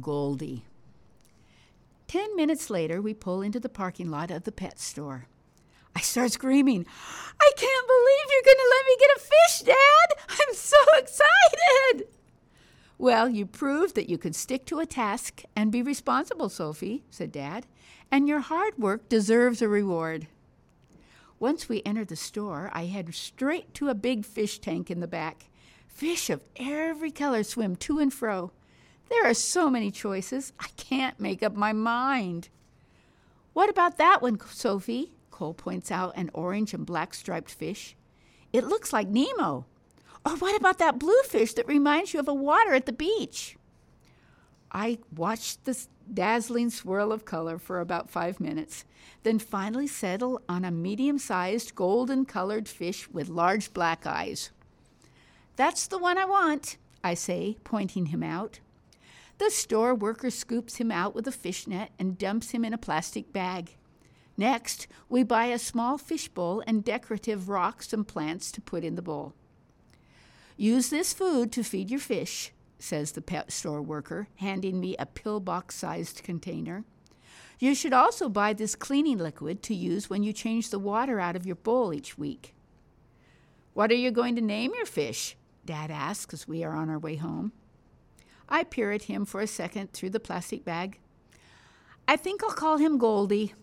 Goldie. Ten minutes later, we pull into the parking lot of the pet store. I start screaming, I can't believe you're going to let me get a fish, Dad! I'm so excited! Well, you proved that you could stick to a task and be responsible, Sophie, said Dad, and your hard work deserves a reward. Once we entered the store, I head straight to a big fish tank in the back. Fish of every color swim to and fro. There are so many choices, I can't make up my mind. What about that one, Sophie? Cole points out an orange and black striped fish. It looks like Nemo. Or what about that blue fish that reminds you of a water at the beach? I watched the dazzling swirl of color for about five minutes, then finally settled on a medium sized golden colored fish with large black eyes. That's the one I want, I say, pointing him out. The store worker scoops him out with a fishnet and dumps him in a plastic bag. Next, we buy a small fish bowl and decorative rocks and plants to put in the bowl. Use this food to feed your fish, says the pet store worker, handing me a pillbox sized container. You should also buy this cleaning liquid to use when you change the water out of your bowl each week. What are you going to name your fish? Dad asks as we are on our way home. I peer at him for a second through the plastic bag. I think I'll call him Goldie.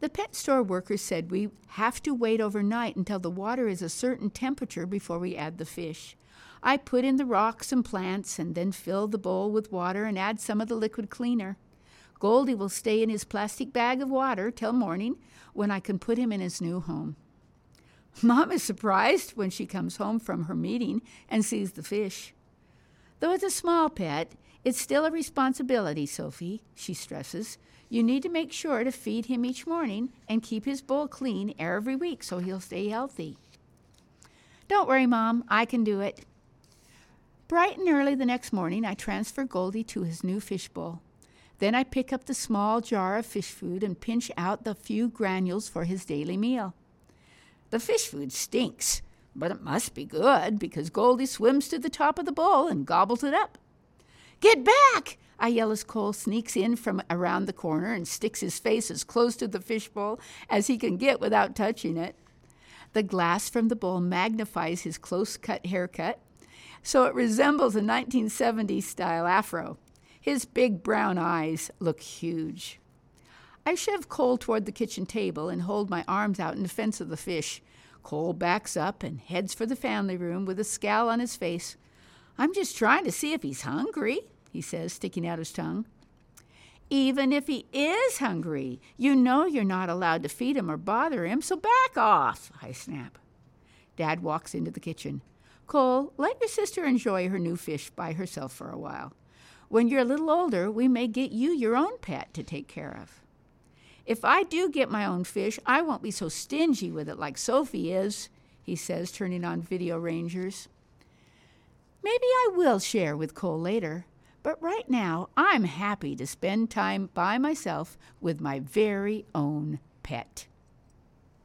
The pet store worker said we have to wait overnight until the water is a certain temperature before we add the fish. I put in the rocks and plants and then fill the bowl with water and add some of the liquid cleaner. Goldie will stay in his plastic bag of water till morning when I can put him in his new home. Mom is surprised when she comes home from her meeting and sees the fish. Though it's a small pet, it's still a responsibility, Sophie, she stresses. You need to make sure to feed him each morning and keep his bowl clean every week so he'll stay healthy. Don't worry, Mom, I can do it. Bright and early the next morning, I transfer Goldie to his new fish bowl. Then I pick up the small jar of fish food and pinch out the few granules for his daily meal. The fish food stinks, but it must be good because Goldie swims to the top of the bowl and gobbles it up. Get back! I yell as Cole sneaks in from around the corner and sticks his face as close to the fishbowl as he can get without touching it. The glass from the bowl magnifies his close cut haircut, so it resembles a 1970s style afro. His big brown eyes look huge. I shove Cole toward the kitchen table and hold my arms out in defense of the fish. Cole backs up and heads for the family room with a scowl on his face. I'm just trying to see if he's hungry, he says, sticking out his tongue. Even if he is hungry, you know you're not allowed to feed him or bother him, so back off, I snap. Dad walks into the kitchen. Cole, let your sister enjoy her new fish by herself for a while. When you're a little older, we may get you your own pet to take care of. If I do get my own fish, I won't be so stingy with it like Sophie is, he says, turning on Video Rangers. Maybe I will share with Cole later, but right now I'm happy to spend time by myself with my very own pet.